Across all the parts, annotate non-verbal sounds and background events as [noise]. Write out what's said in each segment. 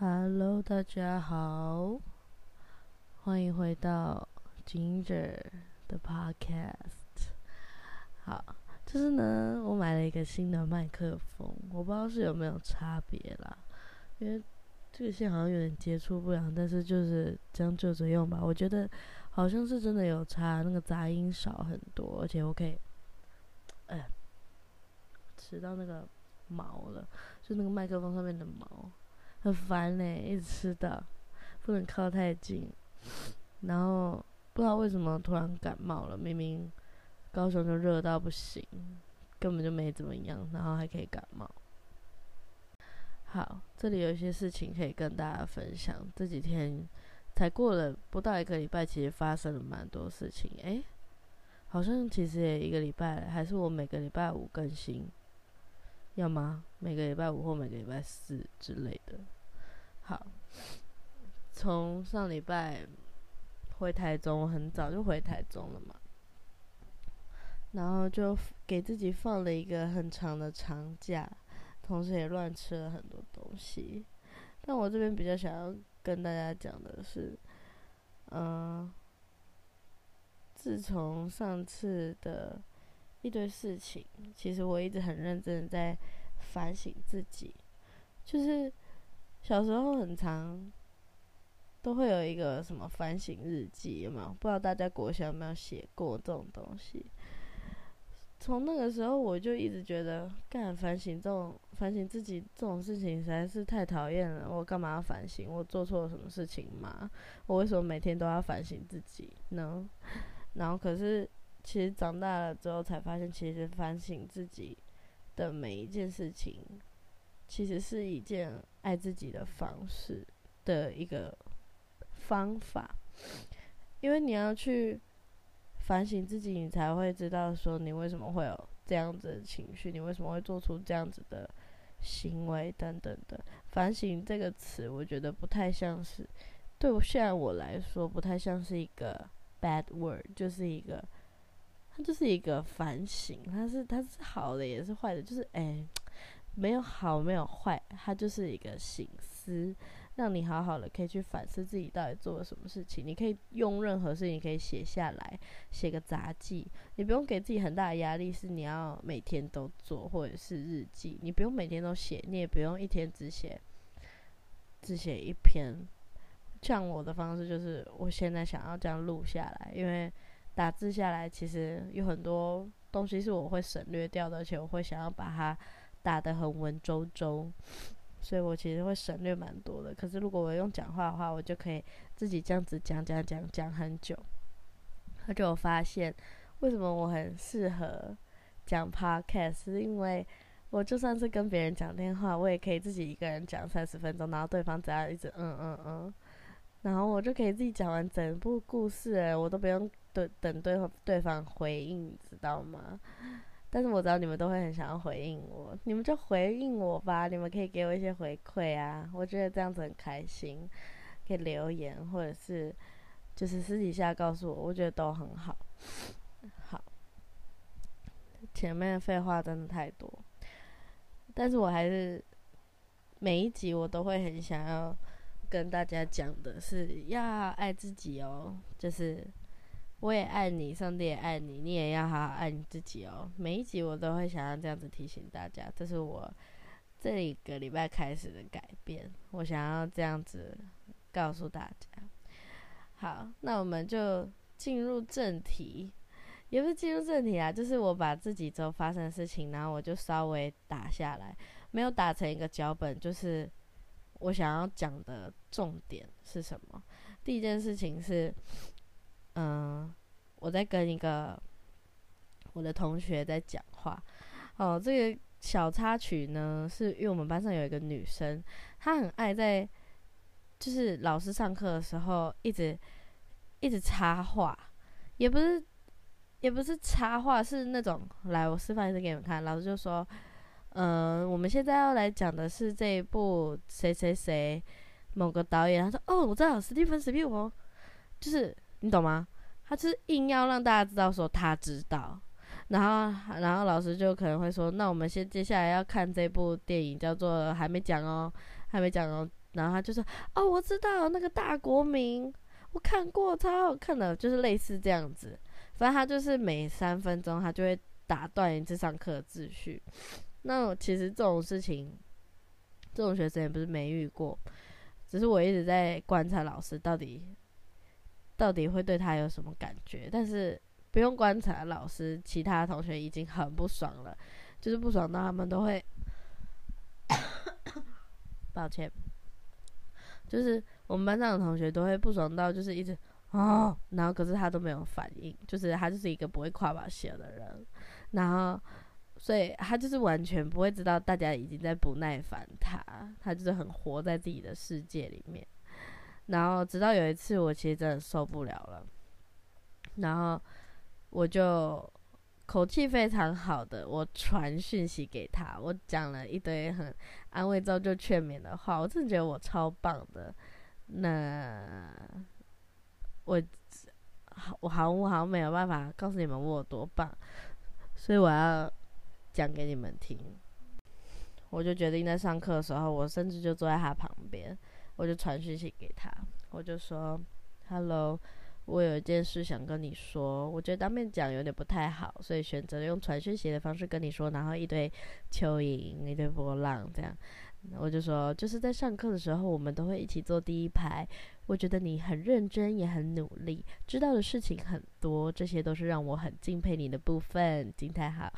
Hello，大家好，欢迎回到 Ginger 的 Podcast。好，就是呢，我买了一个新的麦克风，我不知道是有没有差别啦，因为这个线好像有点接触不良，但是就是将就着用吧。我觉得好像是真的有差，那个杂音少很多，而且我可以，哎，吃到那个毛了，就那个麦克风上面的毛。很烦呢，一直吃到，不能靠太近。然后不知道为什么突然感冒了，明明高雄就热到不行，根本就没怎么样，然后还可以感冒。好，这里有一些事情可以跟大家分享。这几天才过了不到一个礼拜，其实发生了蛮多事情。诶，好像其实也一个礼拜了，还是我每个礼拜五更新，要吗？每个礼拜五或每个礼拜四之类的。好，从上礼拜回台中，我很早就回台中了嘛，然后就给自己放了一个很长的长假，同时也乱吃了很多东西。但我这边比较想要跟大家讲的是，嗯，自从上次的一堆事情，其实我一直很认真的在反省自己，就是。小时候很长，都会有一个什么反省日记，有没有？不知道大家国小有没有写过这种东西？从那个时候，我就一直觉得，干反省这种反省自己这种事情实在是太讨厌了。我干嘛要反省？我做错了什么事情吗？我为什么每天都要反省自己呢？然后，可是其实长大了之后才发现，其实反省自己的每一件事情。其实是一件爱自己的方式的一个方法，因为你要去反省自己，你才会知道说你为什么会有这样子的情绪，你为什么会做出这样子的行为等等的。反省这个词，我觉得不太像是对我现在我来说，不太像是一个 bad word，就是一个它就是一个反省，它是它是好的也是坏的，就是哎。没有好，没有坏，它就是一个醒思，让你好好的可以去反思自己到底做了什么事情。你可以用任何事情可以写下来，写个杂记，你不用给自己很大的压力，是你要每天都做，或者是日记，你不用每天都写，你也不用一天只写，只写一篇。像我的方式就是，我现在想要这样录下来，因为打字下来其实有很多东西是我会省略掉的，而且我会想要把它。打得很文绉绉，所以我其实会省略蛮多的。可是如果我用讲话的话，我就可以自己这样子讲讲讲讲很久。而且我发现，为什么我很适合讲 podcast，是因为我就算是跟别人讲电话，我也可以自己一个人讲三十分钟，然后对方只要一直嗯嗯嗯，然后我就可以自己讲完整部故事，哎，我都不用等等对对方回应，你知道吗？但是我知道你们都会很想要回应我，你们就回应我吧。你们可以给我一些回馈啊，我觉得这样子很开心。可以留言或者是就是私底下告诉我，我觉得都很好。好，前面的废话真的太多，但是我还是每一集我都会很想要跟大家讲的是要爱自己哦，就是。我也爱你，上帝也爱你，你也要好好爱你自己哦。每一集我都会想要这样子提醒大家，这是我这一个礼拜开始的改变。我想要这样子告诉大家。好，那我们就进入正题，也不是进入正题啊，就是我把自己周发生的事情，然后我就稍微打下来，没有打成一个脚本，就是我想要讲的重点是什么。第一件事情是。嗯，我在跟一个我的同学在讲话。哦，这个小插曲呢，是因为我们班上有一个女生，她很爱在就是老师上课的时候一直一直插话，也不是也不是插话，是那种来我示范一次给你们看。老师就说：“嗯，我们现在要来讲的是这一部谁谁谁某个导演。”他说：“哦，我知道史蒂芬史蒂夫，就是。”你懂吗？他就是硬要让大家知道说他知道，然后然后老师就可能会说，那我们先接下来要看这部电影叫做还没讲哦，还没讲哦，然后他就说哦，我知道那个大国民，我看过，超好看的，就是类似这样子，反正他就是每三分钟他就会打断一次上课的秩序。那其实这种事情，这种学生也不是没遇过，只是我一直在观察老师到底。到底会对他有什么感觉？但是不用观察老师，其他同学已经很不爽了，就是不爽到他们都会，抱歉，就是我们班上的同学都会不爽到就是一直哦，然后可是他都没有反应，就是他就是一个不会跨把鞋的人，然后所以他就是完全不会知道大家已经在不耐烦他，他就是很活在自己的世界里面。然后直到有一次，我其实真的受不了了，然后我就口气非常好的，我传讯息给他，我讲了一堆很安慰、造就、劝勉的话，我真的觉得我超棒的。那我我好我好像没有办法告诉你们我有多棒，所以我要讲给你们听。我就决定在上课的时候，我甚至就坐在他旁边。我就传讯息给他，我就说：“Hello，我有一件事想跟你说，我觉得当面讲有点不太好，所以选择用传讯息的方式跟你说。然后一堆蚯蚓，一堆波浪，这样，我就说，就是在上课的时候，我们都会一起坐第一排。我觉得你很认真，也很努力，知道的事情很多，这些都是让我很敬佩你的部分。金太好。”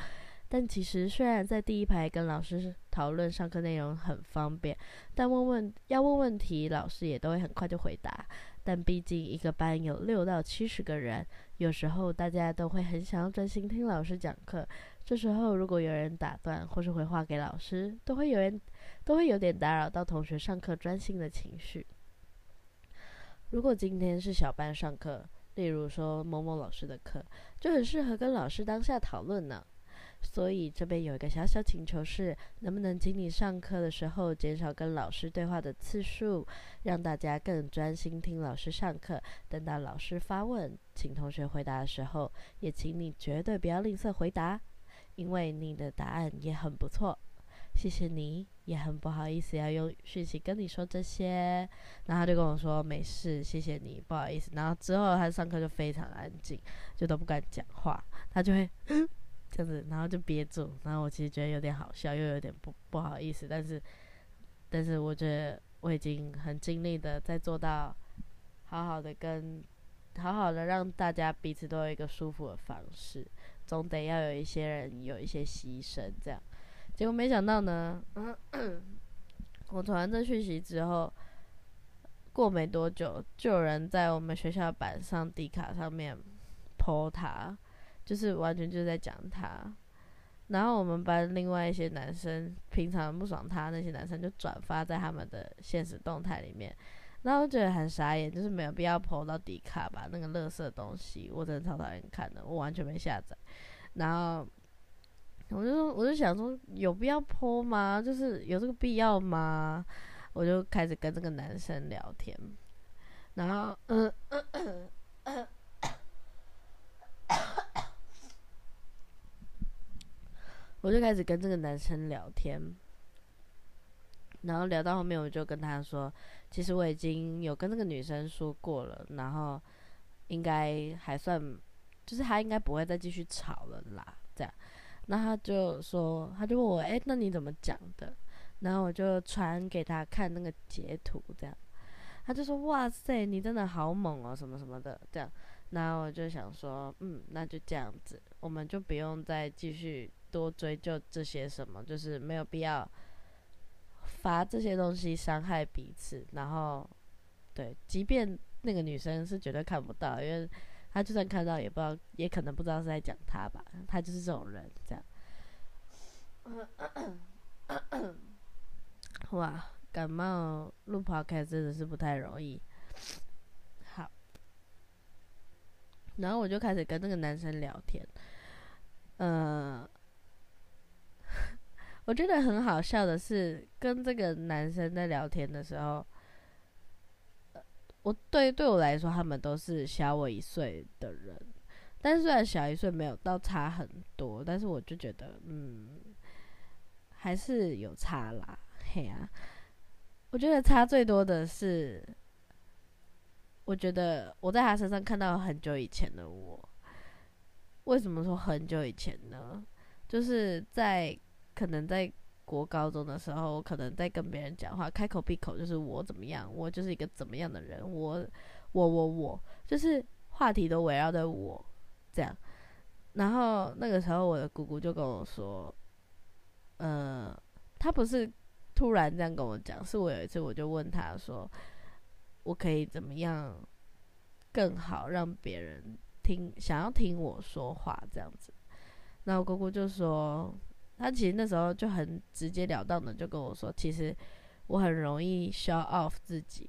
但其实，虽然在第一排跟老师讨论上课内容很方便，但问问要问问题，老师也都会很快就回答。但毕竟一个班有六到七十个人，有时候大家都会很想要专心听老师讲课。这时候如果有人打断或是回话给老师，都会有人都会有点打扰到同学上课专心的情绪。如果今天是小班上课，例如说某某老师的课，就很适合跟老师当下讨论呢。所以这边有一个小小请求是，能不能请你上课的时候减少跟老师对话的次数，让大家更专心听老师上课。等到老师发问，请同学回答的时候，也请你绝对不要吝啬回答，因为你的答案也很不错。谢谢你，也很不好意思要用讯息跟你说这些。然后他就跟我说没事，谢谢你，不好意思。然后之后他上课就非常安静，就都不敢讲话，他就会。[laughs] 这样子，然后就憋住，然后我其实觉得有点好笑，又有点不不好意思，但是，但是我觉得我已经很尽力的在做到，好好的跟，好好的让大家彼此都有一个舒服的方式，总得要有一些人有一些牺牲，这样，结果没想到呢，[clears throat] 我传完这讯息之后，过没多久，就有人在我们学校板上底卡上面泼他。就是完全就在讲他，然后我们班另外一些男生平常不爽他那些男生就转发在他们的现实动态里面，然后我觉得很傻眼，就是没有必要 PO 到迪卡吧，那个乐色东西我真的超讨厌看的，我完全没下载，然后我就说我就想说有必要 PO 吗？就是有这个必要吗？我就开始跟这个男生聊天，然后嗯嗯嗯。[coughs] 我就开始跟这个男生聊天，然后聊到后面，我就跟他说，其实我已经有跟那个女生说过了，然后应该还算，就是他应该不会再继续吵了啦。这样，那他就说，他就问我，哎，那你怎么讲的？然后我就传给他看那个截图，这样，他就说，哇塞，你真的好猛哦，什么什么的，这样。然后我就想说，嗯，那就这样子，我们就不用再继续。多追究这些什么，就是没有必要发这些东西伤害彼此。然后，对，即便那个女生是绝对看不到，因为她就算看到，也不知道，也可能不知道是在讲她吧。她就是这种人，这样。哇，感冒录跑开真的是不太容易。好，然后我就开始跟那个男生聊天，嗯。我觉得很好笑的是，跟这个男生在聊天的时候，我对对我来说，他们都是小我一岁的人，但是虽然小一岁没有到差很多，但是我就觉得，嗯，还是有差啦。嘿呀，我觉得差最多的是，我觉得我在他身上看到很久以前的我。为什么说很久以前呢？就是在可能在国高中的时候，我可能在跟别人讲话，开口闭口就是我怎么样，我就是一个怎么样的人，我我我我，就是话题都围绕着我这样。然后那个时候，我的姑姑就跟我说，呃，她不是突然这样跟我讲，是我有一次我就问她说，我可以怎么样更好让别人听，想要听我说话这样子。然后姑姑就说，他其实那时候就很直截了当的就跟我说，其实我很容易 show off 自己。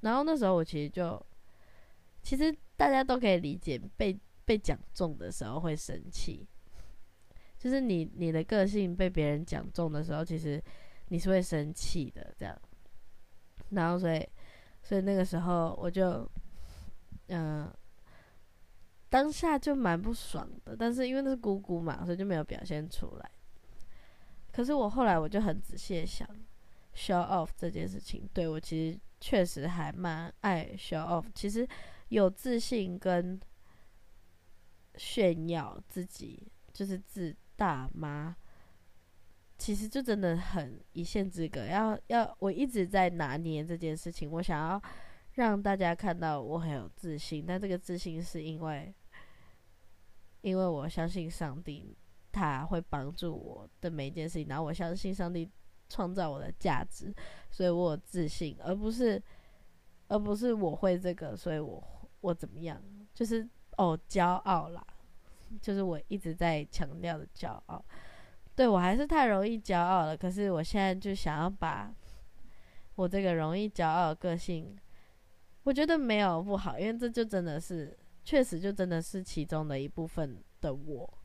然后那时候我其实就，其实大家都可以理解，被被讲中的时候会生气，就是你你的个性被别人讲中的时候，其实你是会生气的这样。然后所以所以那个时候我就，嗯。当下就蛮不爽的，但是因为那是姑姑嘛，所以就没有表现出来。可是我后来我就很仔细想，show off 这件事情，对我其实确实还蛮爱 show off。其实有自信跟炫耀自己就是自大吗？其实就真的很一线之隔。要要，我一直在拿捏这件事情，我想要。让大家看到我很有自信，但这个自信是因为，因为我相信上帝，他会帮助我的每一件事情，然后我相信上帝创造我的价值，所以我有自信，而不是，而不是我会这个，所以我我怎么样，就是哦骄傲啦，就是我一直在强调的骄傲，对我还是太容易骄傲了，可是我现在就想要把我这个容易骄傲的个性。我觉得没有不好，因为这就真的是，确实就真的是其中的一部分的我，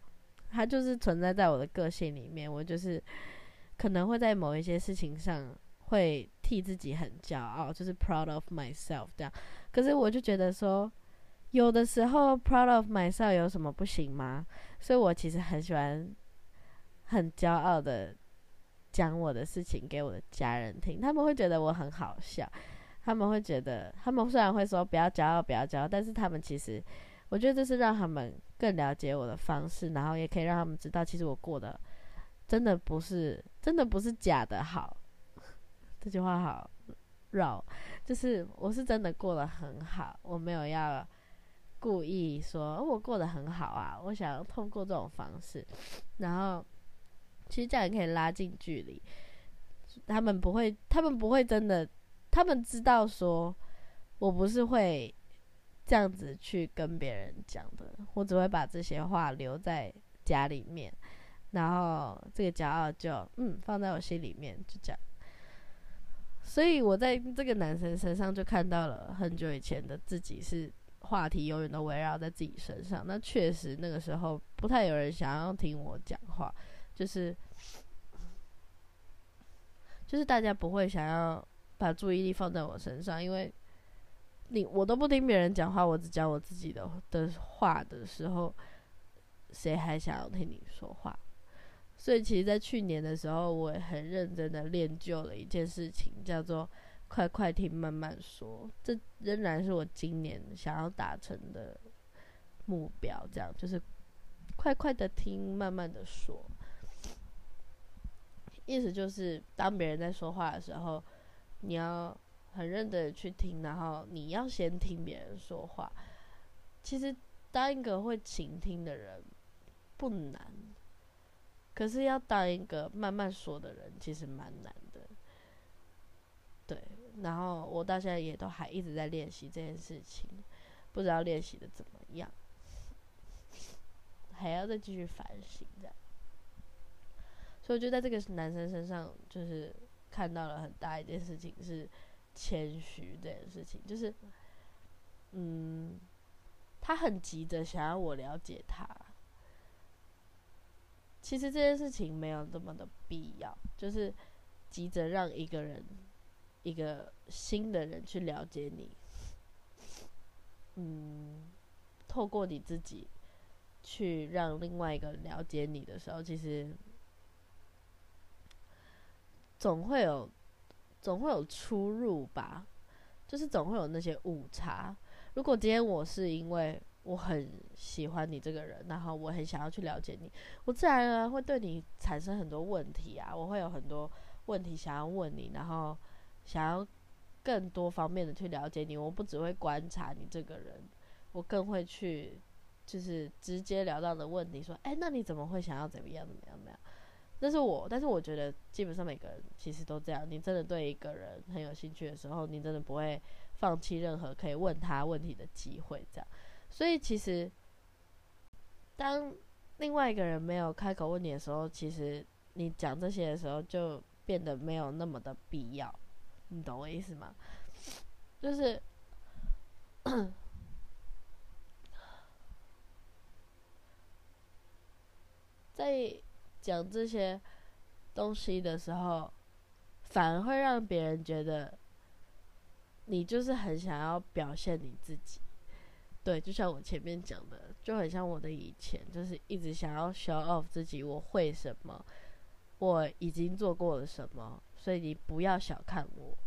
它就是存在在我的个性里面。我就是可能会在某一些事情上会替自己很骄傲，就是 proud of myself 这样。可是我就觉得说，有的时候 proud of myself 有什么不行吗？所以我其实很喜欢很骄傲的讲我的事情给我的家人听，他们会觉得我很好笑。他们会觉得，他们虽然会说不要骄傲，不要骄傲，但是他们其实，我觉得这是让他们更了解我的方式，然后也可以让他们知道，其实我过的真的不是，真的不是假的好。[laughs] 这句话好绕，就是我是真的过得很好，我没有要故意说我过得很好啊，我想要通过这种方式，然后其实这样也可以拉近距离。他们不会，他们不会真的。他们知道说，我不是会这样子去跟别人讲的，我只会把这些话留在家里面，然后这个骄傲就嗯放在我心里面，就这样。所以我在这个男生身上就看到了很久以前的自己，是话题永远都围绕在自己身上。那确实那个时候不太有人想要听我讲话，就是就是大家不会想要。把注意力放在我身上，因为你我都不听别人讲话，我只讲我自己的的话的时候，谁还想要听你说话？所以，其实，在去年的时候，我也很认真的练就了一件事情，叫做“快快听，慢慢说”。这仍然是我今年想要达成的目标。这样就是快快的听，慢慢的说。意思就是，当别人在说话的时候。你要很认真的去听，然后你要先听别人说话。其实当一个会倾听的人不难，可是要当一个慢慢说的人，其实蛮难的。对，然后我到现在也都还一直在练习这件事情，不知道练习的怎么样，还要再继续反省这样。所以我觉得在这个男生身上，就是。看到了很大一件事情是谦虚这件事情，就是，嗯，他很急着想要我了解他，其实这件事情没有这么的必要，就是急着让一个人一个新的人去了解你，嗯，透过你自己去让另外一个人了解你的时候，其实总会有总会有出入吧，就是总会有那些误差。如果今天我是因为我很喜欢你这个人，然后我很想要去了解你，我自然而然会对你产生很多问题啊，我会有很多问题想要问你，然后想要更多方面的去了解你。我不只会观察你这个人，我更会去就是直接聊到的问题，说，哎，那你怎么会想要怎么样怎么样怎么样？那是我，但是我觉得基本上每个人其实都这样。你真的对一个人很有兴趣的时候，你真的不会放弃任何可以问他问题的机会，这样。所以其实，当另外一个人没有开口问你的时候，其实你讲这些的时候就变得没有那么的必要，你懂我意思吗？就是 [coughs] 在讲这些东西的时候，反而会让别人觉得你就是很想要表现你自己。对，就像我前面讲的，就很像我的以前，就是一直想要 show off 自己，我会什么，我已经做过了什么，所以你不要小看我。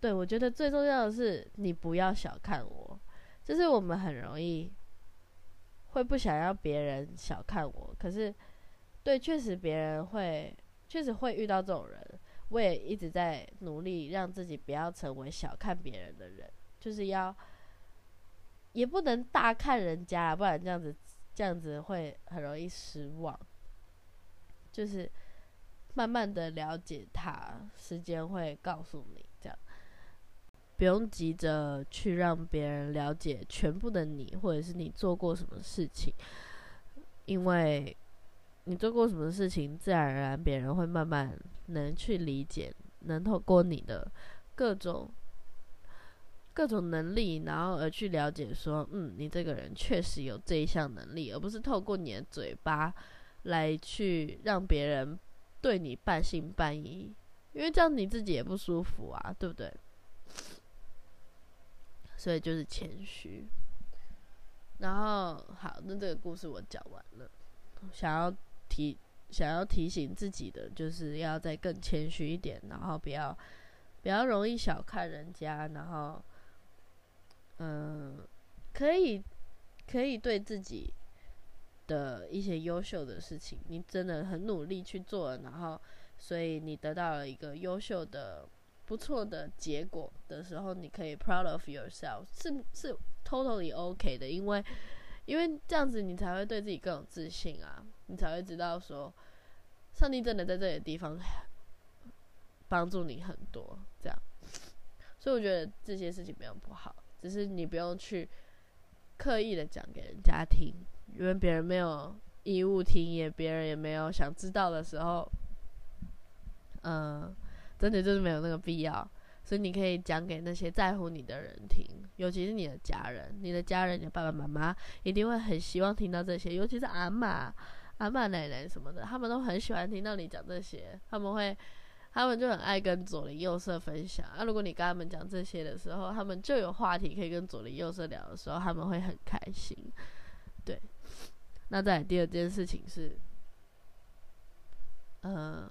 对我觉得最重要的是，你不要小看我，就是我们很容易会不想要别人小看我，可是，对，确实别人会，确实会遇到这种人，我也一直在努力让自己不要成为小看别人的人，就是要。也不能大看人家，不然这样子这样子会很容易失望。就是慢慢的了解他，时间会告诉你，这样不用急着去让别人了解全部的你，或者是你做过什么事情，因为你做过什么事情，自然而然别人会慢慢能去理解，能透过你的各种。各种能力，然后而去了解说，嗯，你这个人确实有这一项能力，而不是透过你的嘴巴来去让别人对你半信半疑，因为这样你自己也不舒服啊，对不对？所以就是谦虚。然后好，那这个故事我讲完了，想要提想要提醒自己的，就是要再更谦虚一点，然后不要不要容易小看人家，然后。嗯，可以，可以对自己的一些优秀的事情，你真的很努力去做，然后，所以你得到了一个优秀的、不错的结果的时候，你可以 proud of yourself，是是 totally OK 的，因为，因为这样子你才会对自己更有自信啊，你才会知道说，上帝真的在这里的地方帮助你很多，这样，所以我觉得这些事情没有不好。只是你不用去刻意的讲给人家听，因为别人没有义务听，也别人也没有想知道的时候，嗯，真的就是没有那个必要。所以你可以讲给那些在乎你的人听，尤其是你的家人，你的家人，你的爸爸妈妈一定会很希望听到这些，尤其是阿妈、阿妈奶奶什么的，他们都很喜欢听到你讲这些，他们会。他们就很爱跟左邻右舍分享啊。如果你跟他们讲这些的时候，他们就有话题可以跟左邻右舍聊的时候，他们会很开心。对，那再第二件事情是，呃，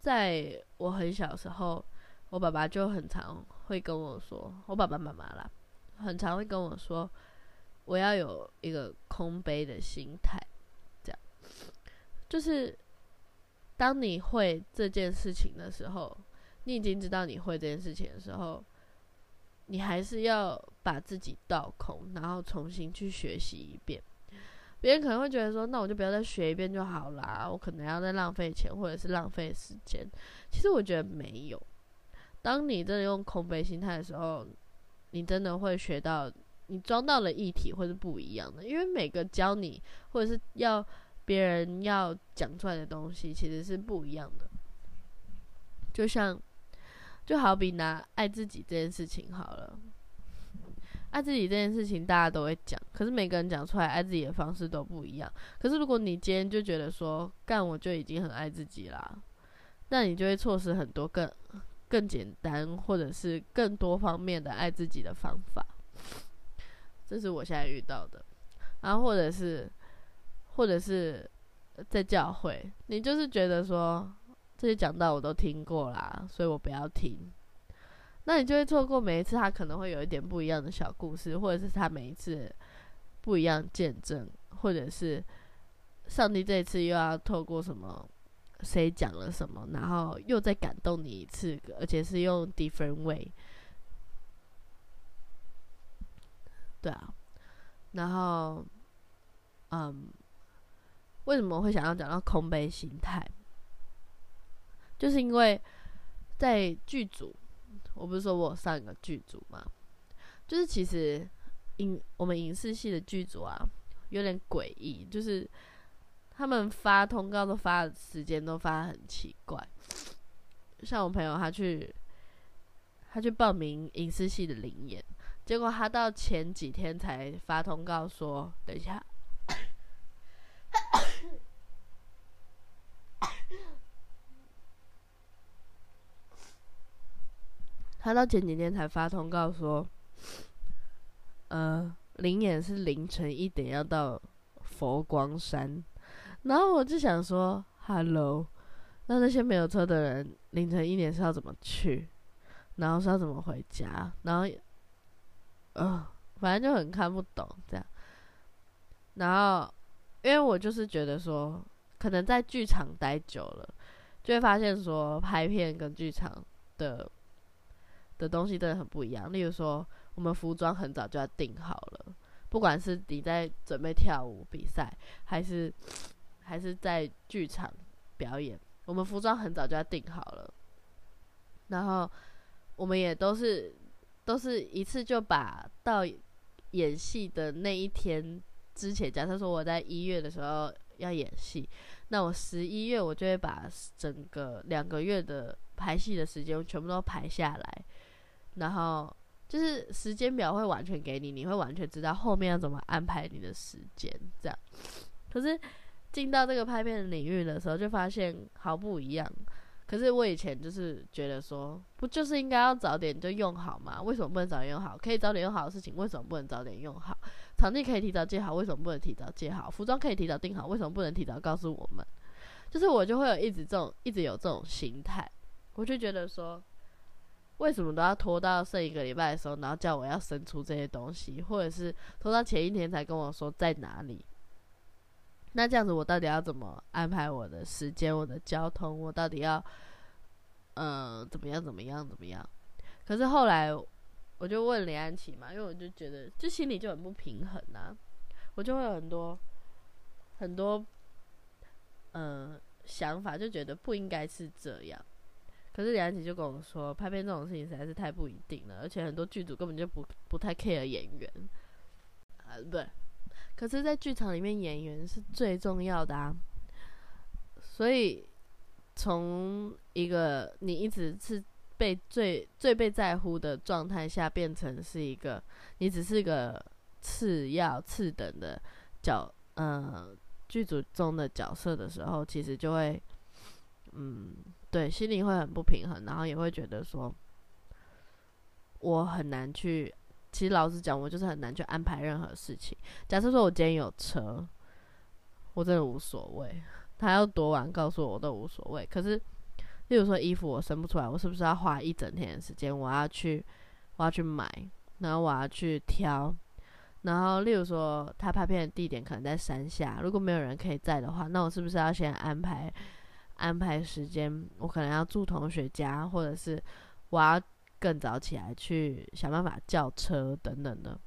在我很小时候，我爸爸就很常会跟我说，我爸爸妈妈啦，很常会跟我说，我要有一个空杯的心态，这样，就是。当你会这件事情的时候，你已经知道你会这件事情的时候，你还是要把自己倒空，然后重新去学习一遍。别人可能会觉得说，那我就不要再学一遍就好啦，我可能要再浪费钱或者是浪费时间。其实我觉得没有。当你真的用空杯心态的时候，你真的会学到，你装到了一体会是不一样的，因为每个教你或者是要。别人要讲出来的东西其实是不一样的，就像，就好比拿爱自己这件事情好了，爱自己这件事情大家都会讲，可是每个人讲出来爱自己的方式都不一样。可是如果你今天就觉得说干我就已经很爱自己啦，那你就会错失很多更更简单，或者是更多方面的爱自己的方法。这是我现在遇到的。然后或者是，或者是在教会，你就是觉得说这些讲道我都听过啦，所以我不要听。那你就会错过每一次他可能会有一点不一样的小故事，或者是他每一次不一样见证，或者是上帝这一次又要透过什么谁讲了什么，然后又再感动你一次，而且是用 different way。对啊，然后，嗯，为什么会想要讲到空杯心态？就是因为在剧组。我不是说我上一个剧组嘛，就是其实影我们影视系的剧组啊，有点诡异，就是他们发通告都发的时间都发很奇怪。像我朋友他去他去报名影视系的灵演，结果他到前几天才发通告说，等一下。[coughs] 他到前几天才发通告说，呃，灵演是凌晨一点要到佛光山，然后我就想说，Hello，那那些没有车的人凌晨一点是要怎么去？然后是要怎么回家？然后，呃，反正就很看不懂这样。然后，因为我就是觉得说，可能在剧场待久了，就会发现说，拍片跟剧场的。的东西真的很不一样。例如说，我们服装很早就要定好了，不管是你在准备跳舞比赛，还是还是在剧场表演，我们服装很早就要定好了。然后我们也都是都是一次就把到演戏的那一天之前，假设说我在一月的时候要演戏，那我十一月我就会把整个两个月的排戏的时间全部都排下来。然后就是时间表会完全给你，你会完全知道后面要怎么安排你的时间，这样。可是进到这个拍片领域的时候，就发现好不一样。可是我以前就是觉得说，不就是应该要早点就用好吗？为什么不能早点用好？可以早点用好的事情，为什么不能早点用好？场地可以提早借好，为什么不能提早借好？服装可以提早订好，为什么不能提早告诉我们？就是我就会有一直这种，一直有这种心态，我就觉得说。为什么都要拖到剩一个礼拜的时候，然后叫我要生出这些东西，或者是拖到前一天才跟我说在哪里？那这样子，我到底要怎么安排我的时间、我的交通？我到底要，嗯，怎么样？怎么样？怎么样？可是后来我就问李安琪嘛，因为我就觉得，就心里就很不平衡呐，我就会有很多很多，嗯，想法，就觉得不应该是这样。可是李安琪就跟我说，拍片这种事情实在是太不一定了，而且很多剧组根本就不不太 care 演员啊，不对。可是，在剧场里面，演员是最重要的啊。所以，从一个你一直是被最最被在乎的状态下，变成是一个你只是个次要次等的角，呃，剧组中的角色的时候，其实就会，嗯。对，心里会很不平衡，然后也会觉得说，我很难去。其实老实讲，我就是很难去安排任何事情。假设说我今天有车，我真的无所谓，他要多晚告诉我，我都无所谓。可是，例如说衣服我生不出来，我是不是要花一整天的时间？我要去，我要去买，然后我要去挑。然后，例如说他拍片的地点可能在山下，如果没有人可以在的话，那我是不是要先安排？安排时间，我可能要住同学家，或者是我要更早起来去想办法叫车等等的。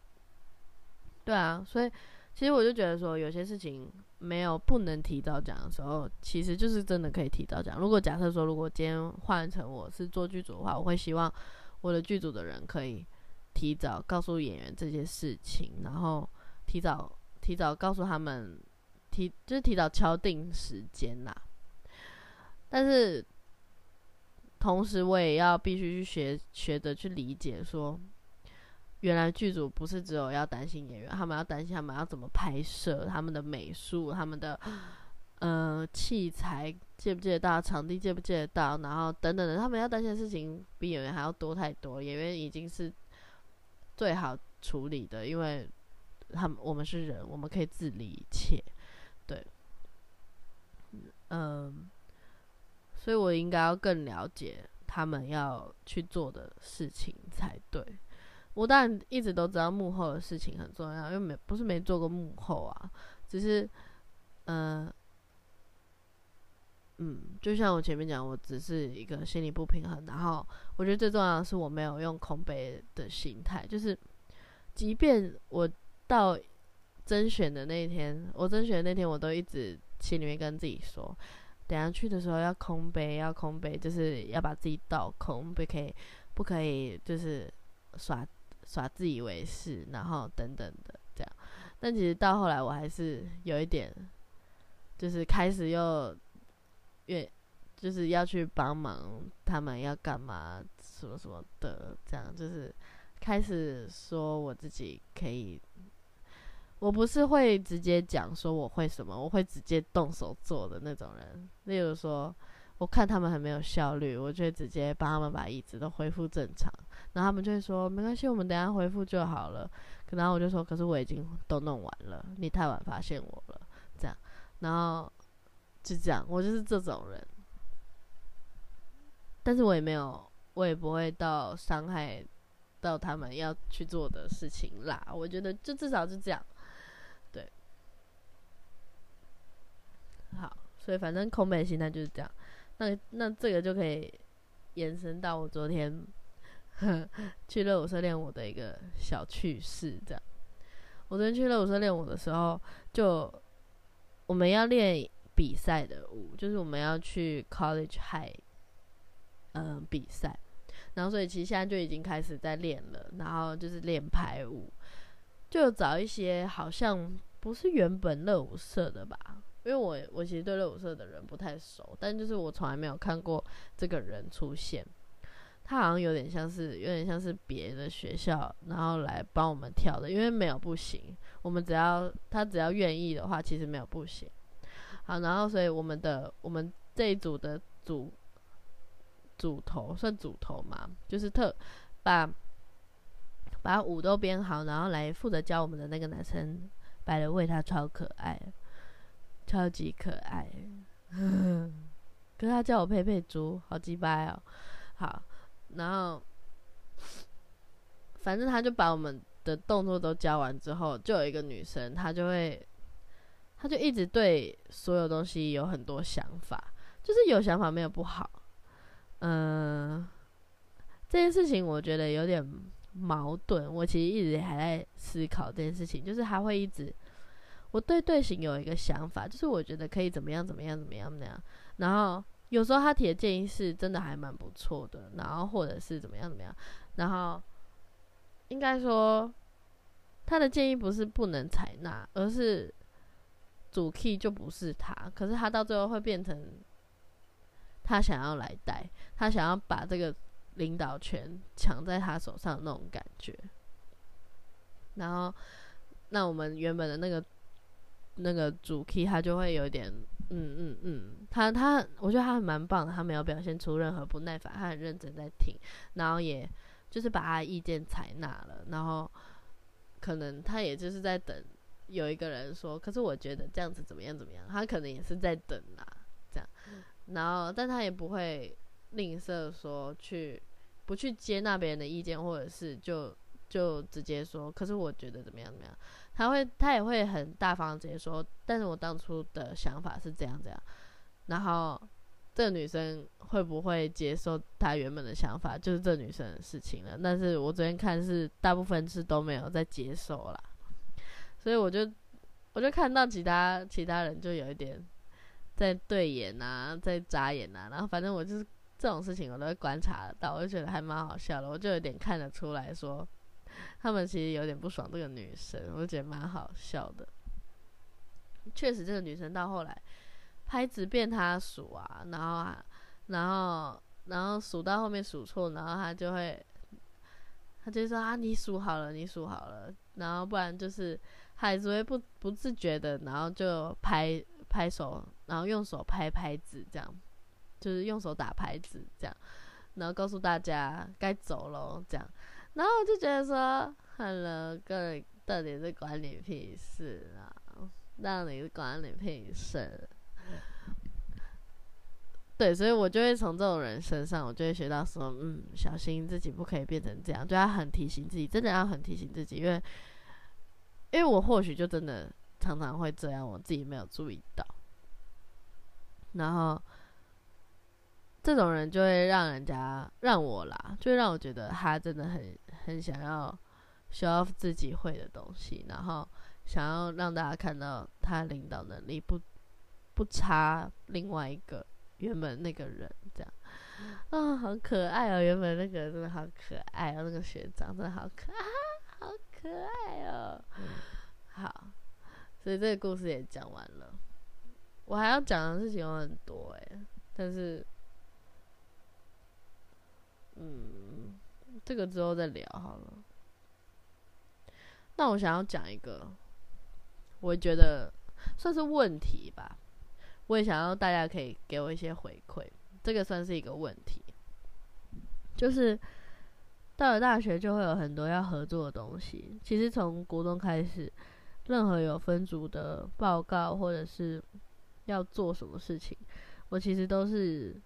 对啊，所以其实我就觉得说，有些事情没有不能提早讲的时候，其实就是真的可以提早讲。如果假设说，如果今天换成我是做剧组的话，我会希望我的剧组的人可以提早告诉演员这些事情，然后提早提早告诉他们，提就是提早敲定时间啦。但是，同时我也要必须去学学着去理解，说原来剧组不是只有要担心演员，他们要担心他们要怎么拍摄，他们的美术，他们的呃器材借不借得到，场地借不借得到，然后等等的，他们要担心的事情比演员还要多太多。演员已经是最好处理的，因为他们我们是人，我们可以自理一切。对，嗯，所以我应该要更了解他们要去做的事情才对。我当然一直都知道幕后的事情很重要，因为没不是没做过幕后啊，只是，嗯。嗯，就像我前面讲，我只是一个心理不平衡，然后我觉得最重要的是我没有用空杯的心态，就是即便我到甄选的那一天，我甄选的那天，我都一直心里面跟自己说，等下去的时候要空杯，要空杯，就是要把自己倒空，不可以，不可以就是耍耍自以为是，然后等等的这样。但其实到后来，我还是有一点，就是开始又。越就是要去帮忙，他们要干嘛，什么什么的，这样就是开始说我自己可以。我不是会直接讲说我会什么，我会直接动手做的那种人。例如说，我看他们很没有效率，我就会直接帮他们把椅子都恢复正常，然后他们就会说没关系，我们等下恢复就好了。然后我就说，可是我已经都弄完了，你太晚发现我了，这样，然后。就这样，我就是这种人，但是我也没有，我也不会到伤害到他们要去做的事情啦。我觉得就至少是这样，对，好，所以反正空白心态就是这样。那那这个就可以延伸到我昨天 [laughs] 去热舞社练舞的一个小趣事，这样。我昨天去热舞社练舞的时候，就我们要练。比赛的舞就是我们要去 college high，嗯，比赛，然后所以其实现在就已经开始在练了，然后就是练排舞，就找一些好像不是原本乐舞社的吧，因为我我其实对乐舞社的人不太熟，但就是我从来没有看过这个人出现，他好像有点像是有点像是别的学校，然后来帮我们跳的，因为没有不行，我们只要他只要愿意的话，其实没有不行。好，然后所以我们的我们这一组的组组头算组头嘛，就是特把把舞都编好，然后来负责教我们的那个男生，摆的位他超可爱，超级可爱，[laughs] 可是他叫我佩佩猪，好鸡掰哦。好，然后反正他就把我们的动作都教完之后，就有一个女生，她就会。她就一直对所有东西有很多想法，就是有想法没有不好。嗯，这件事情我觉得有点矛盾。我其实一直还在思考这件事情，就是他会一直我对队形有一个想法，就是我觉得可以怎么样怎么样怎么样那样。然后有时候他提的建议是真的还蛮不错的，然后或者是怎么样怎么样。然后应该说他的建议不是不能采纳，而是。主 key 就不是他，可是他到最后会变成他想要来带，他想要把这个领导权抢在他手上那种感觉。然后，那我们原本的那个那个主 key 他就会有点，嗯嗯嗯，他他我觉得他还蛮棒的，他没有表现出任何不耐烦，他很认真在听，然后也就是把他意见采纳了，然后可能他也就是在等。有一个人说：“可是我觉得这样子怎么样怎么样？”他可能也是在等啦，这样。然后，但他也不会吝啬说去不去接纳别人的意见，或者是就就直接说：“可是我觉得怎么样怎么样？”他会他也会很大方直接说：“但是我当初的想法是这样这样。”然后这个女生会不会接受他原本的想法，就是这女生的事情了。但是我昨天看是大部分是都没有在接受啦。所以我就，我就看到其他其他人就有一点在对眼啊，在眨眼啊，然后反正我就是这种事情我都会观察到，我就觉得还蛮好笑的，我就有点看得出来说，他们其实有点不爽这个女生，我觉得蛮好笑的。确实，这个女生到后来拍子变她数啊，然后啊，然后然后数到后面数错，然后她就会，她就说啊，你数好了，你数好了，然后不然就是。海子会不不自觉的，然后就拍拍手，然后用手拍拍子，这样就是用手打拍子，这样，然后告诉大家该走喽，这样。然后我就觉得说，，Hello，个人到底是管你屁事啊？让你管你屁事？对，所以我就会从这种人身上，我就会学到说，嗯，小心自己不可以变成这样，就要很提醒自己，真的要很提醒自己，因为，因为我或许就真的常常会这样，我自己没有注意到，然后这种人就会让人家让我啦，就会让我觉得他真的很很想要 show off 自己会的东西，然后想要让大家看到他领导能力不不差另外一个。原本那个人这样啊，好可爱哦！原本那个真的好可爱哦，那个学长真的好可爱，好可爱哦。好，所以这个故事也讲完了。我还要讲的事情有很多哎，但是，嗯，这个之后再聊好了。那我想要讲一个，我觉得算是问题吧。我也想要大家可以给我一些回馈，这个算是一个问题。就是到了大学就会有很多要合作的东西。其实从国中开始，任何有分组的报告或者是要做什么事情，我其实都是，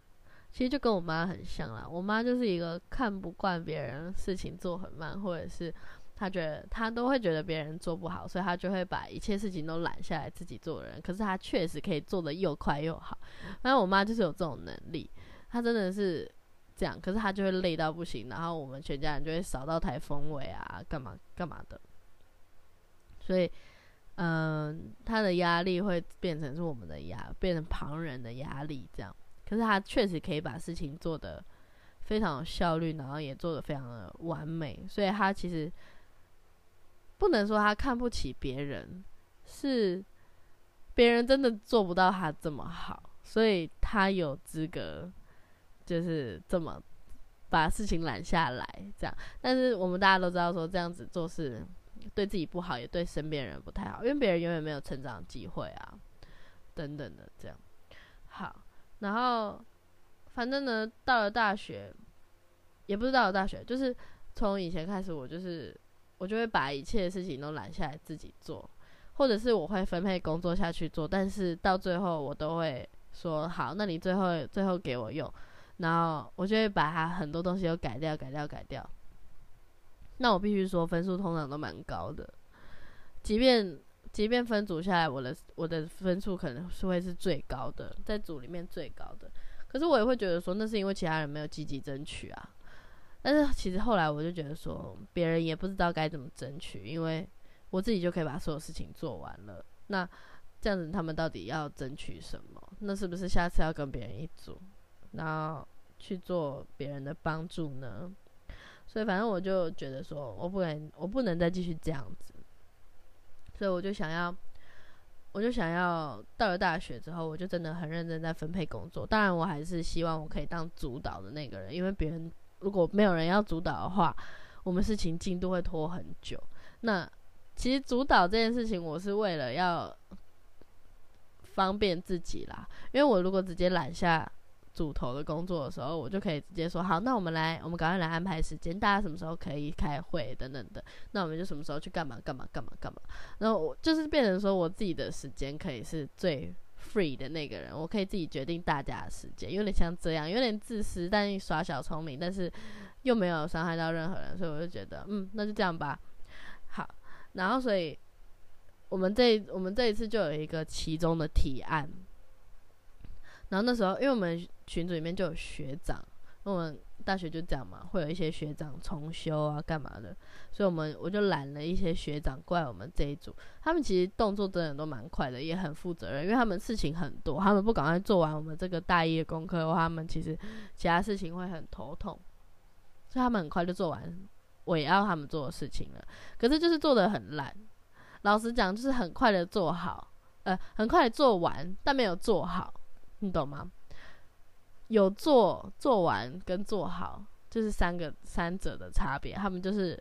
其实就跟我妈很像啦。我妈就是一个看不惯别人事情做很慢，或者是。她觉得她都会觉得别人做不好，所以她就会把一切事情都揽下来自己做人。可是她确实可以做的又快又好。反正我妈就是有这种能力，她真的是这样。可是她就会累到不行，然后我们全家人就会扫到台风尾啊，干嘛干嘛的。所以，嗯，她的压力会变成是我们的压，变成旁人的压力这样。可是他确实可以把事情做得非常有效率，然后也做得非常的完美。所以他其实。不能说他看不起别人，是别人真的做不到他这么好，所以他有资格就是这么把事情揽下来这样。但是我们大家都知道，说这样子做事对自己不好，也对身边人不太好，因为别人永远没有成长机会啊，等等的这样。然后反正呢，到了大学，也不是到了大学，就是从以前开始，我就是。我就会把一切事情都揽下来自己做，或者是我会分配工作下去做，但是到最后我都会说好，那你最后最后给我用，然后我就会把它很多东西都改掉、改掉、改掉。那我必须说分数通常都蛮高的，即便即便分组下来，我的我的分数可能是会是最高的，在组里面最高的，可是我也会觉得说，那是因为其他人没有积极争取啊。但是其实后来我就觉得说，别人也不知道该怎么争取，因为我自己就可以把所有事情做完了。那这样子，他们到底要争取什么？那是不是下次要跟别人一组，然后去做别人的帮助呢？所以反正我就觉得说，我不能，我不能再继续这样子。所以我就想要，我就想要到了大学之后，我就真的很认真在分配工作。当然，我还是希望我可以当主导的那个人，因为别人。如果没有人要主导的话，我们事情进度会拖很久。那其实主导这件事情，我是为了要方便自己啦。因为我如果直接揽下主头的工作的时候，我就可以直接说好，那我们来，我们赶快来安排时间，大家什么时候可以开会等等的。那我们就什么时候去干嘛干嘛干嘛干嘛。然后我就是变成说，我自己的时间可以是最。free 的那个人，我可以自己决定大家的时间，有点像这样，有点自私，但耍小聪明，但是又没有伤害到任何人，所以我就觉得，嗯，那就这样吧。好，然后所以我们这我们这一次就有一个其中的提案，然后那时候因为我们群组里面就有学长，我们。大学就这样嘛，会有一些学长重修啊，干嘛的？所以，我们我就揽了一些学长过来我们这一组。他们其实动作真的都蛮快的，也很负责任，因为他们事情很多，他们不赶快做完我们这个大一的功课的话，他们其实其他事情会很头痛。所以，他们很快就做完我也要他们做的事情了。可是，就是做的很烂。老实讲，就是很快的做好，呃，很快做完，但没有做好，你懂吗？有做做完跟做好，就是三个三者的差别。他们就是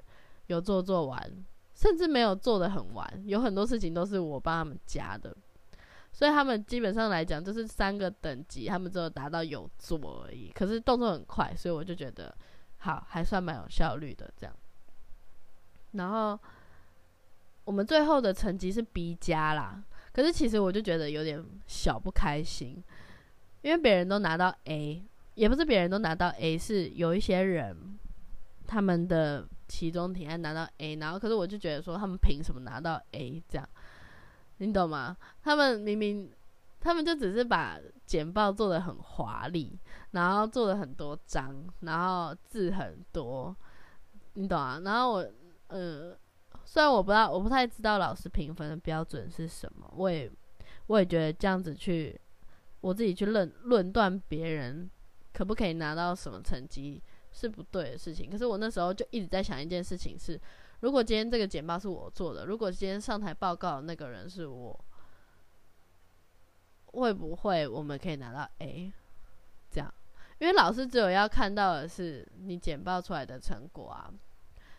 有做做完，甚至没有做的很完。有很多事情都是我帮他们加的，所以他们基本上来讲就是三个等级，他们只有达到有做而已。可是动作很快，所以我就觉得好，还算蛮有效率的这样。然后我们最后的成绩是 B 加啦，可是其实我就觉得有点小不开心，因为别人都拿到 A，也不是别人都拿到 A，是有一些人他们的期中提案拿到 A，然后可是我就觉得说他们凭什么拿到 A 这样。你懂吗？他们明明，他们就只是把简报做的很华丽，然后做了很多章，然后字很多，你懂啊？然后我，呃，虽然我不知道，我不太知道老师评分的标准是什么，我也，我也觉得这样子去，我自己去论论断别人可不可以拿到什么成绩是不对的事情。可是我那时候就一直在想一件事情是。如果今天这个简报是我做的，如果今天上台报告的那个人是我，会不会我们可以拿到 A？这样，因为老师只有要看到的是你简报出来的成果啊，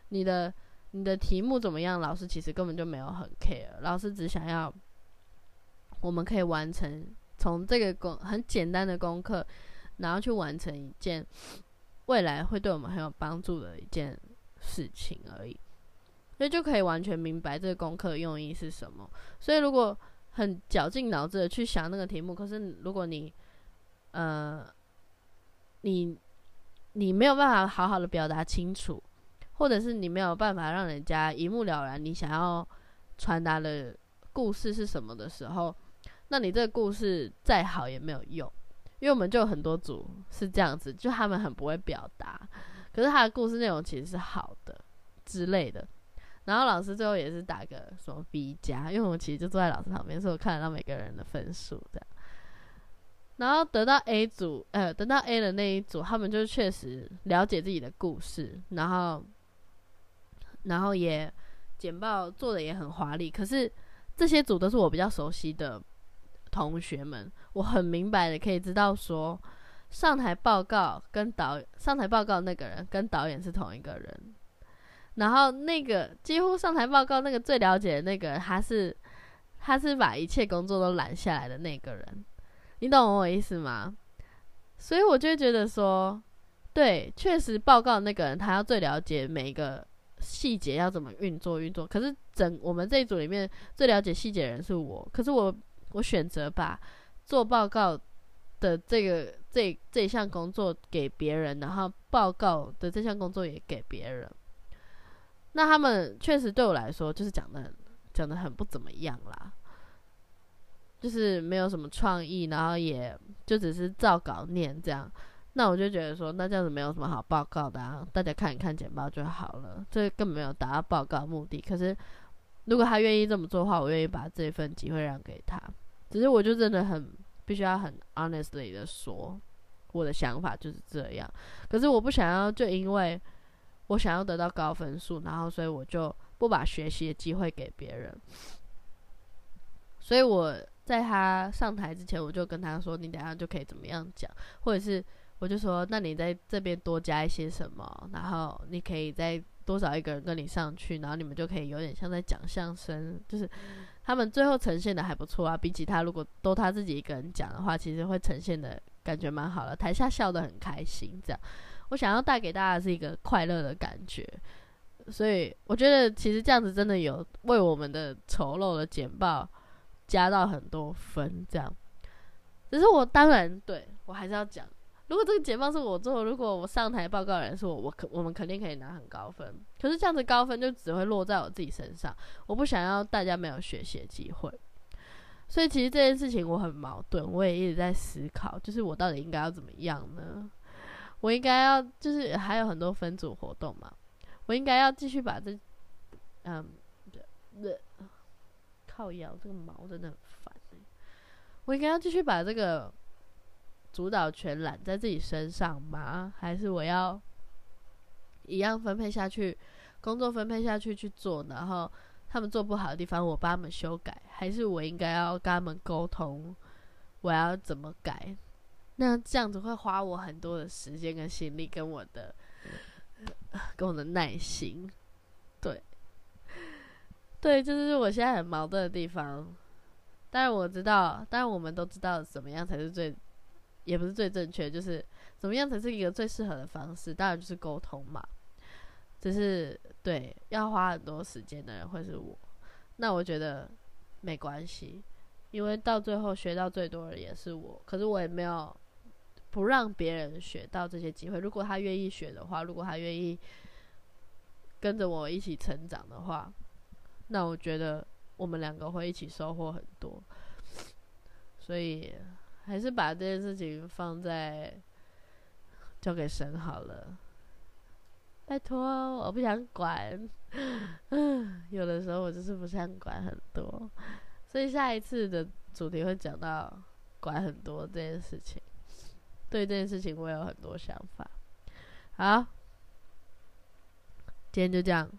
你的你的题目怎么样？老师其实根本就没有很 care，老师只想要我们可以完成从这个功很简单的功课，然后去完成一件 [sniffs] 未来会对我们很有帮助的一件事情而已。所以就可以完全明白这个功课用意是什么。所以如果很绞尽脑汁的去想那个题目，可是如果你，呃，你你没有办法好好的表达清楚，或者是你没有办法让人家一目了然你想要传达的故事是什么的时候，那你这个故事再好也没有用。因为我们就有很多组是这样子，就他们很不会表达，可是他的故事内容其实是好的之类的。然后老师最后也是打个什么 B 加，因为我其实就坐在老师旁边，所以我看得到每个人的分数这样。然后得到 A 组，呃，得到 A 的那一组，他们就确实了解自己的故事，然后，然后也简报做的也很华丽。可是这些组都是我比较熟悉的同学们，我很明白的可以知道说，上台报告跟导上台报告那个人跟导演是同一个人。然后那个几乎上台报告那个最了解的那个人，他是他是把一切工作都揽下来的那个人，你懂我意思吗？所以我就觉得说，对，确实报告那个人他要最了解每一个细节要怎么运作运作。可是整我们这一组里面最了解细节的人是我，可是我我选择把做报告的这个这这项工作给别人，然后报告的这项工作也给别人。那他们确实对我来说就是讲的讲的很不怎么样啦，就是没有什么创意，然后也就只是照稿念这样。那我就觉得说，那这样子没有什么好报告的啊，大家看一看简报就好了，这根本没有达到报告目的。可是如果他愿意这么做的话，我愿意把这份机会让给他。只是我就真的很必须要很 honestly 的说，我的想法就是这样。可是我不想要就因为。我想要得到高分数，然后所以我就不把学习的机会给别人。所以我在他上台之前，我就跟他说：“你等下就可以怎么样讲，或者是我就说，那你在这边多加一些什么，然后你可以再多少一个人跟你上去，然后你们就可以有点像在讲相声，就是他们最后呈现的还不错啊。比起他如果都他自己一个人讲的话，其实会呈现的感觉蛮好的，台下笑得很开心，这样。”我想要带给大家是一个快乐的感觉，所以我觉得其实这样子真的有为我们的丑陋的简报加到很多分。这样，只是我当然对我还是要讲，如果这个解放是我做，如果我上台报告人是我，我可我们肯定可以拿很高分。可是这样子高分就只会落在我自己身上，我不想要大家没有学习的机会。所以其实这件事情我很矛盾，我也一直在思考，就是我到底应该要怎么样呢？我应该要就是还有很多分组活动嘛，我应该要继续把这，嗯，这靠腰这个毛真的很烦我应该要继续把这个主导权揽在自己身上吗？还是我要一样分配下去，工作分配下去去做，然后他们做不好的地方我帮他们修改，还是我应该要跟他们沟通，我要怎么改？那这样子会花我很多的时间跟心力，跟我的，跟我的耐心，对，对，这就是我现在很矛盾的地方。当然我知道，当然我们都知道怎么样才是最，也不是最正确，就是怎么样才是一个最适合的方式。当然就是沟通嘛。只是对要花很多时间的人会是我，那我觉得没关系，因为到最后学到最多的也是我。可是我也没有不让别人学到这些机会。如果他愿意学的话，如果他愿意跟着我一起成长的话，那我觉得我们两个会一起收获很多。所以还是把这件事情放在交给神好了。拜托，我不想管。嗯，[laughs] 有的时候我就是不想管很多，所以下一次的主题会讲到管很多这件事情。对这件事情，我有很多想法。好，今天就这样。